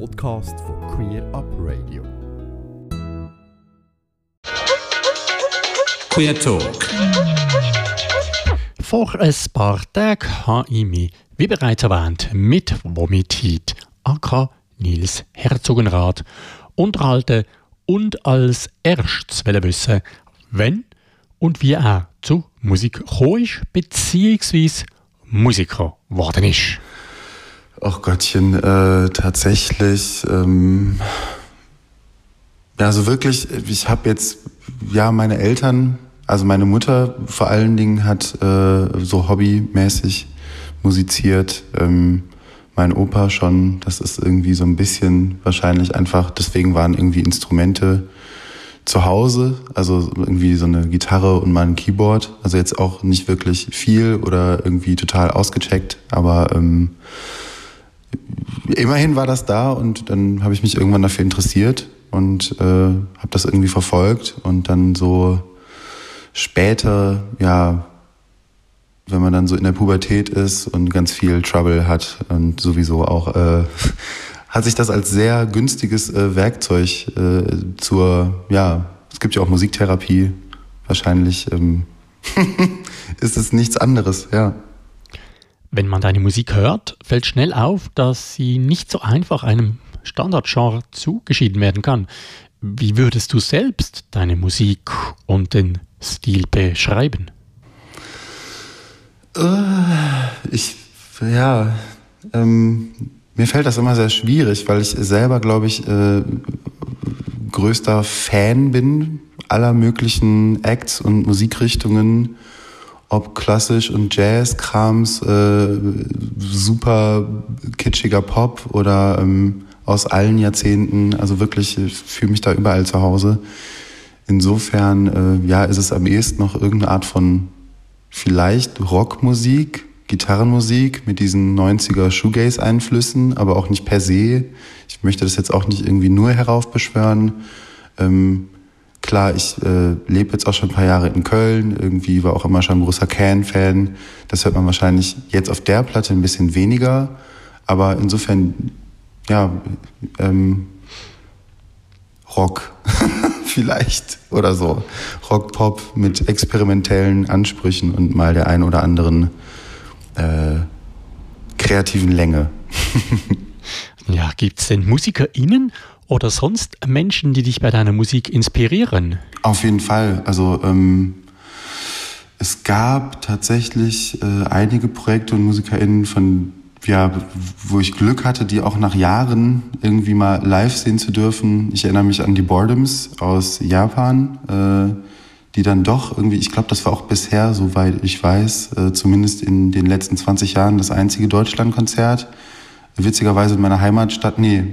Podcast von Queer Up Radio. Queer Talk. Vor ein paar Tagen habe ich mich, wie bereits erwähnt, mit Vomitit, aka Nils Herzogenrath, unterhalten und als erstes wissen, wenn und wie er zu Musik gekommen ist, beziehungsweise Musiker geworden ist. Ach Gottchen, äh, tatsächlich, ähm, ja, also wirklich, ich habe jetzt, ja, meine Eltern, also meine Mutter vor allen Dingen hat äh, so hobbymäßig musiziert. Ähm, mein Opa schon, das ist irgendwie so ein bisschen wahrscheinlich einfach, deswegen waren irgendwie Instrumente zu Hause, also irgendwie so eine Gitarre und mal ein Keyboard. Also jetzt auch nicht wirklich viel oder irgendwie total ausgecheckt, aber ähm, immerhin war das da und dann habe ich mich irgendwann dafür interessiert und äh, habe das irgendwie verfolgt und dann so später, ja, wenn man dann so in der Pubertät ist und ganz viel Trouble hat und sowieso auch, äh, hat sich das als sehr günstiges äh, Werkzeug äh, zur, ja, es gibt ja auch Musiktherapie, wahrscheinlich ähm, ist es nichts anderes, ja. Wenn man deine Musik hört, fällt schnell auf, dass sie nicht so einfach einem Standardgenre zugeschieden werden kann. Wie würdest du selbst deine Musik und den Stil beschreiben? Äh, ich, ja, ähm, mir fällt das immer sehr schwierig, weil ich selber, glaube ich, äh, größter Fan bin aller möglichen Acts und Musikrichtungen ob klassisch und Jazz-Krams, äh, super kitschiger Pop oder ähm, aus allen Jahrzehnten. Also wirklich, ich fühle mich da überall zu Hause. Insofern, äh, ja, ist es am ehesten noch irgendeine Art von vielleicht Rockmusik, Gitarrenmusik mit diesen 90er Shoegaze-Einflüssen, aber auch nicht per se. Ich möchte das jetzt auch nicht irgendwie nur heraufbeschwören. Ähm, Klar, ich äh, lebe jetzt auch schon ein paar Jahre in Köln, irgendwie war auch immer schon ein großer Can-Fan. Das hört man wahrscheinlich jetzt auf der Platte ein bisschen weniger. Aber insofern, ja, ähm, Rock vielleicht oder so. Rock-Pop mit experimentellen Ansprüchen und mal der ein oder anderen äh, kreativen Länge. ja, gibt es denn MusikerInnen oder sonst Menschen, die dich bei deiner Musik inspirieren? Auf jeden Fall. Also ähm, es gab tatsächlich äh, einige Projekte und MusikerInnen, von ja, wo ich Glück hatte, die auch nach Jahren irgendwie mal live sehen zu dürfen. Ich erinnere mich an die Boredoms aus Japan, äh, die dann doch irgendwie, ich glaube, das war auch bisher, soweit ich weiß, äh, zumindest in den letzten 20 Jahren das einzige Deutschlandkonzert. Witzigerweise in meiner Heimatstadt, nee,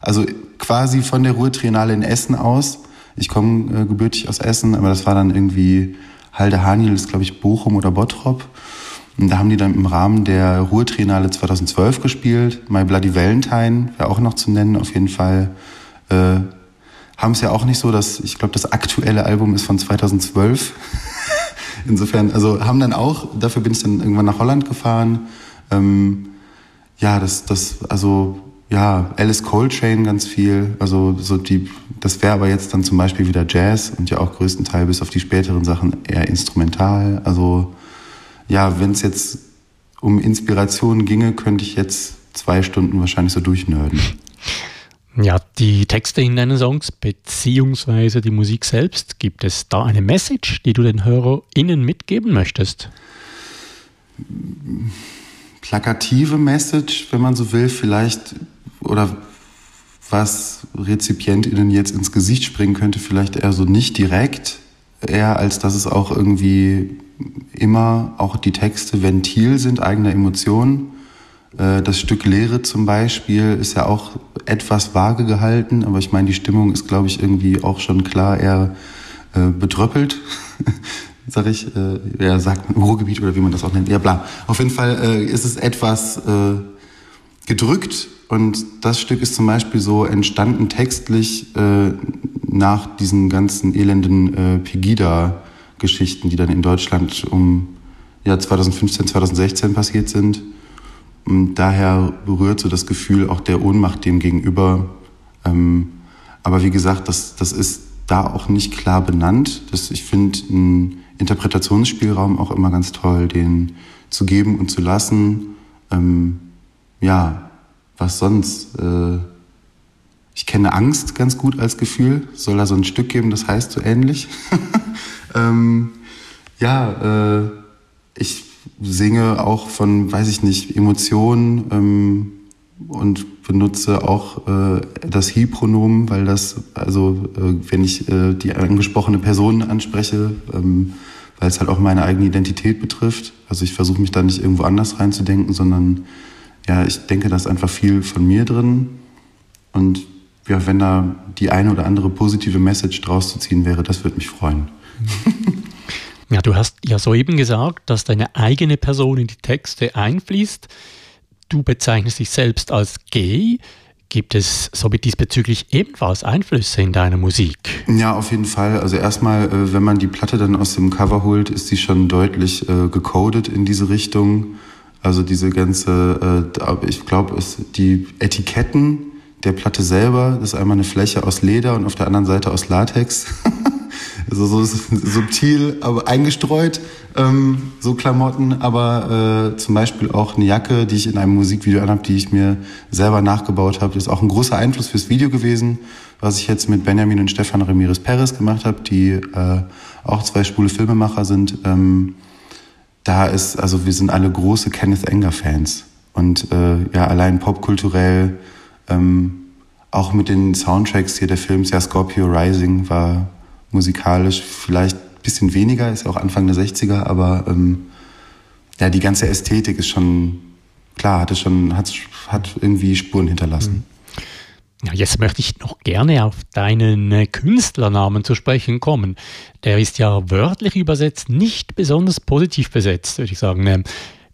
also quasi von der Ruhrtriennale in Essen aus. Ich komme äh, gebürtig aus Essen, aber das war dann irgendwie Halde Haniel, ist glaube ich Bochum oder Bottrop. Und da haben die dann im Rahmen der Ruhrtriennale 2012 gespielt. My Bloody Valentine wäre auch noch zu nennen, auf jeden Fall. Äh, haben es ja auch nicht so, dass ich glaube, das aktuelle Album ist von 2012. Insofern, also haben dann auch, dafür bin ich dann irgendwann nach Holland gefahren. Ähm, ja, das, das, also ja, Alice Coltrane ganz viel. Also so die, das wäre aber jetzt dann zum Beispiel wieder Jazz und ja auch größtenteils bis auf die späteren Sachen eher instrumental. Also ja, wenn es jetzt um Inspiration ginge, könnte ich jetzt zwei Stunden wahrscheinlich so durchnörden. Ja, die Texte in deinen Songs beziehungsweise die Musik selbst, gibt es da eine Message, die du den HörerInnen mitgeben möchtest? Plakative Message, wenn man so will, vielleicht oder was RezipientInnen jetzt ins Gesicht springen könnte, vielleicht eher so nicht direkt, eher als dass es auch irgendwie immer auch die Texte Ventil sind eigener Emotionen. Äh, das Stück Lehre zum Beispiel ist ja auch etwas vage gehalten, aber ich meine, die Stimmung ist, glaube ich, irgendwie auch schon klar eher äh, betröppelt. Sag ich, äh, ja, sagt Ruhrgebiet oder wie man das auch nennt. Ja, bla. Auf jeden Fall äh, ist es etwas äh, gedrückt und das Stück ist zum Beispiel so entstanden textlich äh, nach diesen ganzen elenden äh, Pegida-Geschichten, die dann in Deutschland um ja, 2015, 2016 passiert sind. Und daher berührt so das Gefühl auch der Ohnmacht dem gegenüber. Ähm, aber wie gesagt, das, das ist da auch nicht klar benannt. Das, ich finde einen Interpretationsspielraum auch immer ganz toll, den zu geben und zu lassen. Ähm, ja, was sonst? Äh, ich kenne Angst ganz gut als Gefühl. Soll da so ein Stück geben, das heißt so ähnlich. ähm, ja, äh, ich singe auch von, weiß ich nicht, Emotionen ähm, und benutze auch äh, das He-Pronomen, weil das, also äh, wenn ich äh, die angesprochene Person anspreche, ähm, weil es halt auch meine eigene Identität betrifft. Also ich versuche mich da nicht irgendwo anders reinzudenken, sondern ja, ich denke, da ist einfach viel von mir drin. Und ja, wenn da die eine oder andere positive Message draus zu ziehen wäre, das würde mich freuen. Ja, du hast ja soeben gesagt, dass deine eigene Person in die Texte einfließt. Du bezeichnest dich selbst als gay. Gibt es somit diesbezüglich ebenfalls Einflüsse in deiner Musik? Ja, auf jeden Fall. Also erstmal, äh, wenn man die Platte dann aus dem Cover holt, ist sie schon deutlich äh, gecodet in diese Richtung. Also diese ganze, äh, ich glaube, die Etiketten der Platte selber, das ist einmal eine Fläche aus Leder und auf der anderen Seite aus Latex. also so subtil, aber eingestreut, ähm, so Klamotten, aber äh, zum Beispiel auch eine Jacke, die ich in einem Musikvideo anhabe, die ich mir selber nachgebaut habe. Das ist auch ein großer Einfluss fürs Video gewesen, was ich jetzt mit Benjamin und Stefan Ramirez Perez gemacht habe, die äh, auch zwei schwule Filmemacher sind. Ähm, da ist, also wir sind alle große Kenneth Enger Fans und äh, ja allein popkulturell ähm, auch mit den Soundtracks hier der Films, ja Scorpio Rising war musikalisch vielleicht ein bisschen weniger, ist ja auch Anfang der 60er, aber ähm, ja, die ganze Ästhetik ist schon, klar, hatte schon, hat, hat irgendwie Spuren hinterlassen. Mhm. Ja, jetzt möchte ich noch gerne auf deinen äh, Künstlernamen zu sprechen kommen. Der ist ja wörtlich übersetzt nicht besonders positiv besetzt, würde ich sagen. Ähm,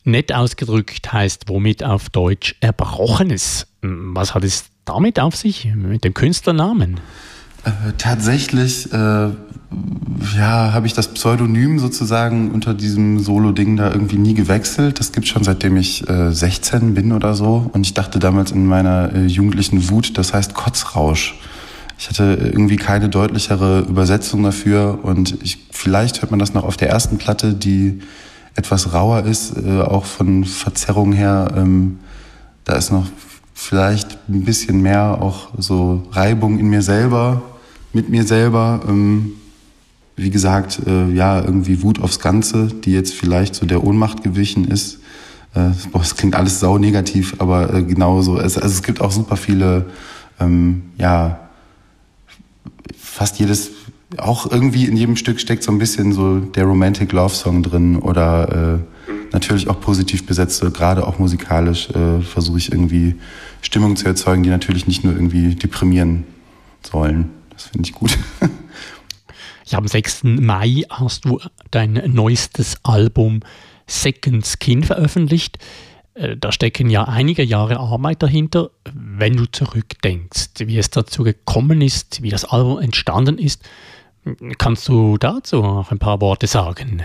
nett ausgedrückt heißt womit auf Deutsch Erbrochenes. Was hat es damit auf sich, mit dem Künstlernamen? Äh, tatsächlich, äh, ja, habe ich das Pseudonym sozusagen unter diesem Solo-Ding da irgendwie nie gewechselt. Das gibt schon seitdem ich äh, 16 bin oder so. Und ich dachte damals in meiner äh, jugendlichen Wut, das heißt Kotzrausch. Ich hatte irgendwie keine deutlichere Übersetzung dafür und ich, vielleicht hört man das noch auf der ersten Platte, die etwas rauer ist, äh, auch von Verzerrung her. Ähm, da ist noch vielleicht ein bisschen mehr auch so Reibung in mir selber, mit mir selber. Ähm, wie gesagt, äh, ja, irgendwie Wut aufs Ganze, die jetzt vielleicht so der Ohnmacht gewichen ist. Äh, boah, es klingt alles sau negativ, aber äh, genauso. Es, also es gibt auch super viele, ähm, ja, fast jedes, auch irgendwie in jedem Stück steckt so ein bisschen so der Romantic Love Song drin oder äh, natürlich auch positiv besetzte, gerade auch musikalisch äh, versuche ich irgendwie Stimmung zu erzeugen, die natürlich nicht nur irgendwie deprimieren sollen. Das finde ich gut. Ja, am 6. Mai hast du dein neuestes Album Second Skin veröffentlicht. Äh, da stecken ja einige Jahre Arbeit dahinter. Wenn du zurückdenkst, wie es dazu gekommen ist, wie das Album entstanden ist, kannst du dazu noch ein paar Worte sagen?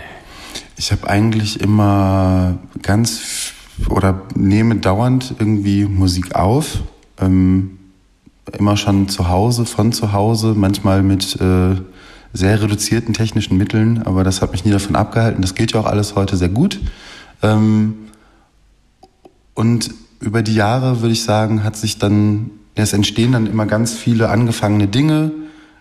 Ich habe eigentlich immer ganz oder nehme dauernd irgendwie Musik auf. Ähm, immer schon zu Hause, von zu Hause, manchmal mit äh, sehr reduzierten technischen Mitteln, aber das hat mich nie davon abgehalten. Das geht ja auch alles heute sehr gut. Ähm, und über die Jahre, würde ich sagen, hat sich dann, es entstehen dann immer ganz viele angefangene Dinge.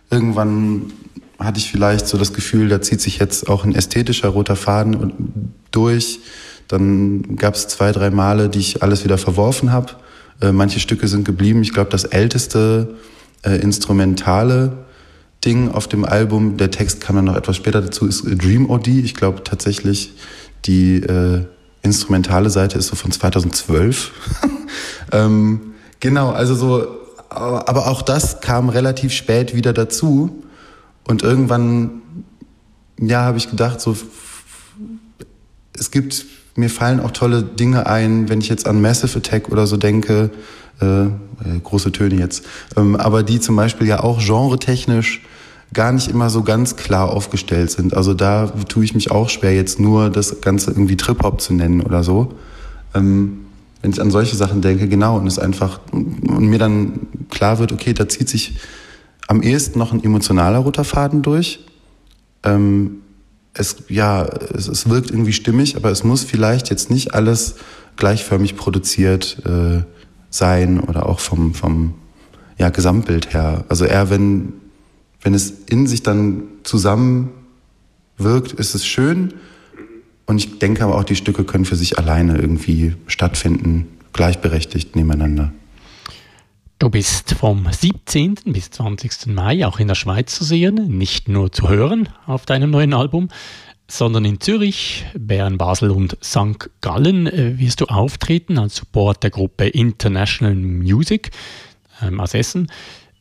Irgendwann hatte ich vielleicht so das Gefühl, da zieht sich jetzt auch ein ästhetischer roter Faden durch. Dann gab es zwei, drei Male, die ich alles wieder verworfen habe. Äh, manche Stücke sind geblieben. Ich glaube, das älteste äh, instrumentale Ding auf dem Album, der Text kam dann noch etwas später dazu, ist Dream OD. Ich glaube tatsächlich, die äh, instrumentale Seite ist so von 2012. ähm, genau, also so, aber auch das kam relativ spät wieder dazu. Und irgendwann, ja, habe ich gedacht, so, es gibt, mir fallen auch tolle Dinge ein, wenn ich jetzt an Massive Attack oder so denke, äh, äh, große Töne jetzt, ähm, aber die zum Beispiel ja auch genretechnisch gar nicht immer so ganz klar aufgestellt sind. Also da tue ich mich auch schwer, jetzt nur das Ganze irgendwie Trip-Hop zu nennen oder so. Ähm, wenn ich an solche Sachen denke, genau, und es einfach, und mir dann klar wird, okay, da zieht sich am ehesten noch ein emotionaler roter Faden durch. Ähm, es, ja, es, es, wirkt irgendwie stimmig, aber es muss vielleicht jetzt nicht alles gleichförmig produziert äh, sein oder auch vom, vom ja, Gesamtbild her. Also eher, wenn, wenn es in sich dann zusammen wirkt, ist es schön. Und ich denke aber auch, die Stücke können für sich alleine irgendwie stattfinden, gleichberechtigt nebeneinander. Du bist vom 17. bis 20. Mai auch in der Schweiz zu sehen, nicht nur zu hören auf deinem neuen Album, sondern in Zürich, Bern, Basel und St. Gallen äh, wirst du auftreten als Support der Gruppe International Music ähm, aus Essen.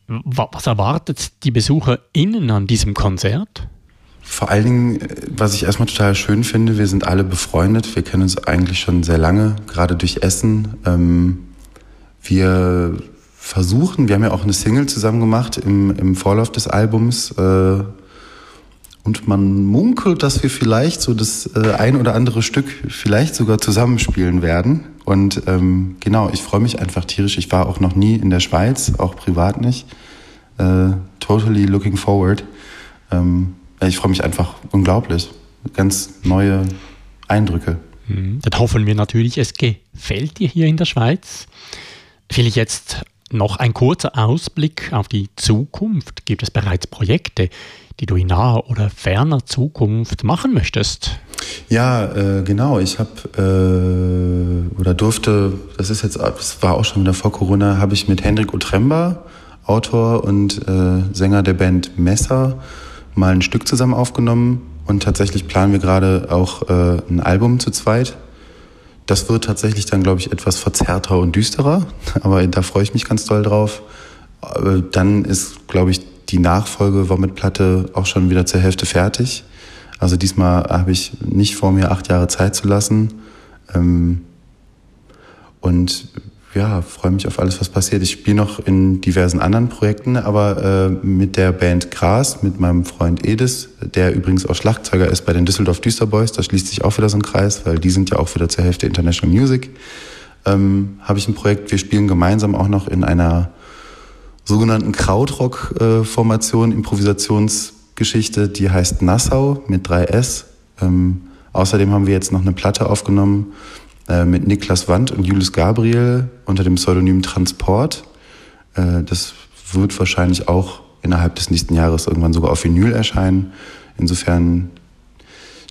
Was erwartet die BesucherInnen an diesem Konzert? Vor allen Dingen, was ich erstmal total schön finde, wir sind alle befreundet. Wir kennen uns eigentlich schon sehr lange, gerade durch Essen. Ähm, wir versuchen, wir haben ja auch eine Single zusammen gemacht im, im Vorlauf des Albums. Äh, und man munkelt, dass wir vielleicht so das äh, ein oder andere Stück vielleicht sogar zusammenspielen werden. Und ähm, genau, ich freue mich einfach tierisch. Ich war auch noch nie in der Schweiz, auch privat nicht. Äh, totally looking forward. Ähm, ich freue mich einfach unglaublich. Ganz neue Eindrücke. Mhm. Dann hoffen wir natürlich, es gefällt dir hier in der Schweiz. Vielleicht jetzt noch ein kurzer Ausblick auf die Zukunft. Gibt es bereits Projekte, die du in naher oder ferner Zukunft machen möchtest? Ja, äh, genau. Ich habe äh, oder durfte, das ist jetzt, das war auch schon wieder vor Corona, habe ich mit Hendrik Otremba, Autor und äh, Sänger der Band Messer, mal ein Stück zusammen aufgenommen und tatsächlich planen wir gerade auch äh, ein Album zu zweit. Das wird tatsächlich dann, glaube ich, etwas verzerrter und düsterer, aber da freue ich mich ganz doll drauf. Dann ist, glaube ich, die Nachfolge Vomit-Platte auch schon wieder zur Hälfte fertig. Also diesmal habe ich nicht vor mir acht Jahre Zeit zu lassen. Ähm, und ja, freue mich auf alles, was passiert. Ich spiele noch in diversen anderen Projekten, aber äh, mit der Band Gras, mit meinem Freund Edis, der übrigens auch Schlagzeuger ist bei den Düsseldorf Düsterboys, da schließt sich auch wieder so ein Kreis, weil die sind ja auch wieder zur Hälfte International Music, ähm, habe ich ein Projekt, wir spielen gemeinsam auch noch in einer sogenannten Krautrock-Formation, Improvisationsgeschichte, die heißt Nassau mit 3S. Ähm, außerdem haben wir jetzt noch eine Platte aufgenommen äh, mit Niklas Wand und Julius Gabriel unter dem Pseudonym Transport. Äh, das wird wahrscheinlich auch innerhalb des nächsten Jahres irgendwann sogar auf Vinyl erscheinen. Insofern,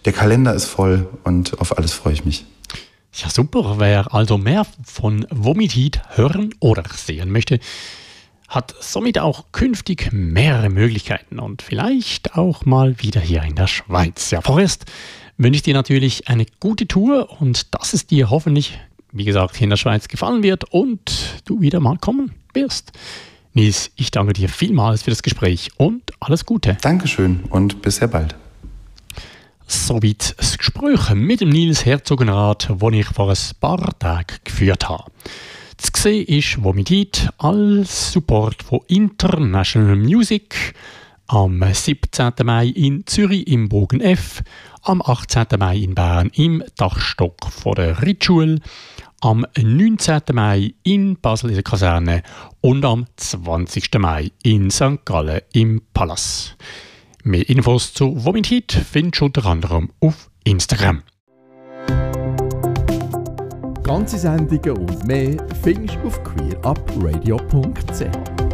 der Kalender ist voll und auf alles freue ich mich. Ja, super. Wer also mehr von Vomitit hören oder sehen möchte, hat somit auch künftig mehrere Möglichkeiten und vielleicht auch mal wieder hier in der Schweiz. Ja, vorerst wünsche ich dir natürlich eine gute Tour und dass es dir hoffentlich, wie gesagt, in der Schweiz gefallen wird und du wieder mal kommen wirst. Nils, ich danke dir vielmals für das Gespräch und alles Gute. Dankeschön und bis sehr bald. Soweit das Gespräch mit dem Nils Herzogenrath, das ich vor ein paar Tagen geführt habe. Zu sehen ist Vomitit als Support von International Music am 17. Mai in Zürich im Bogen F, am 18. Mai in Bern im Dachstock von der Ritschule, am 19. Mai in Basel in der Kaserne und am 20. Mai in St. Gallen im Palace. Mehr Infos zu Vomitit findest du unter anderem auf Instagram. Ganze Sendungen und mehr findest du auf queerupradio.ch.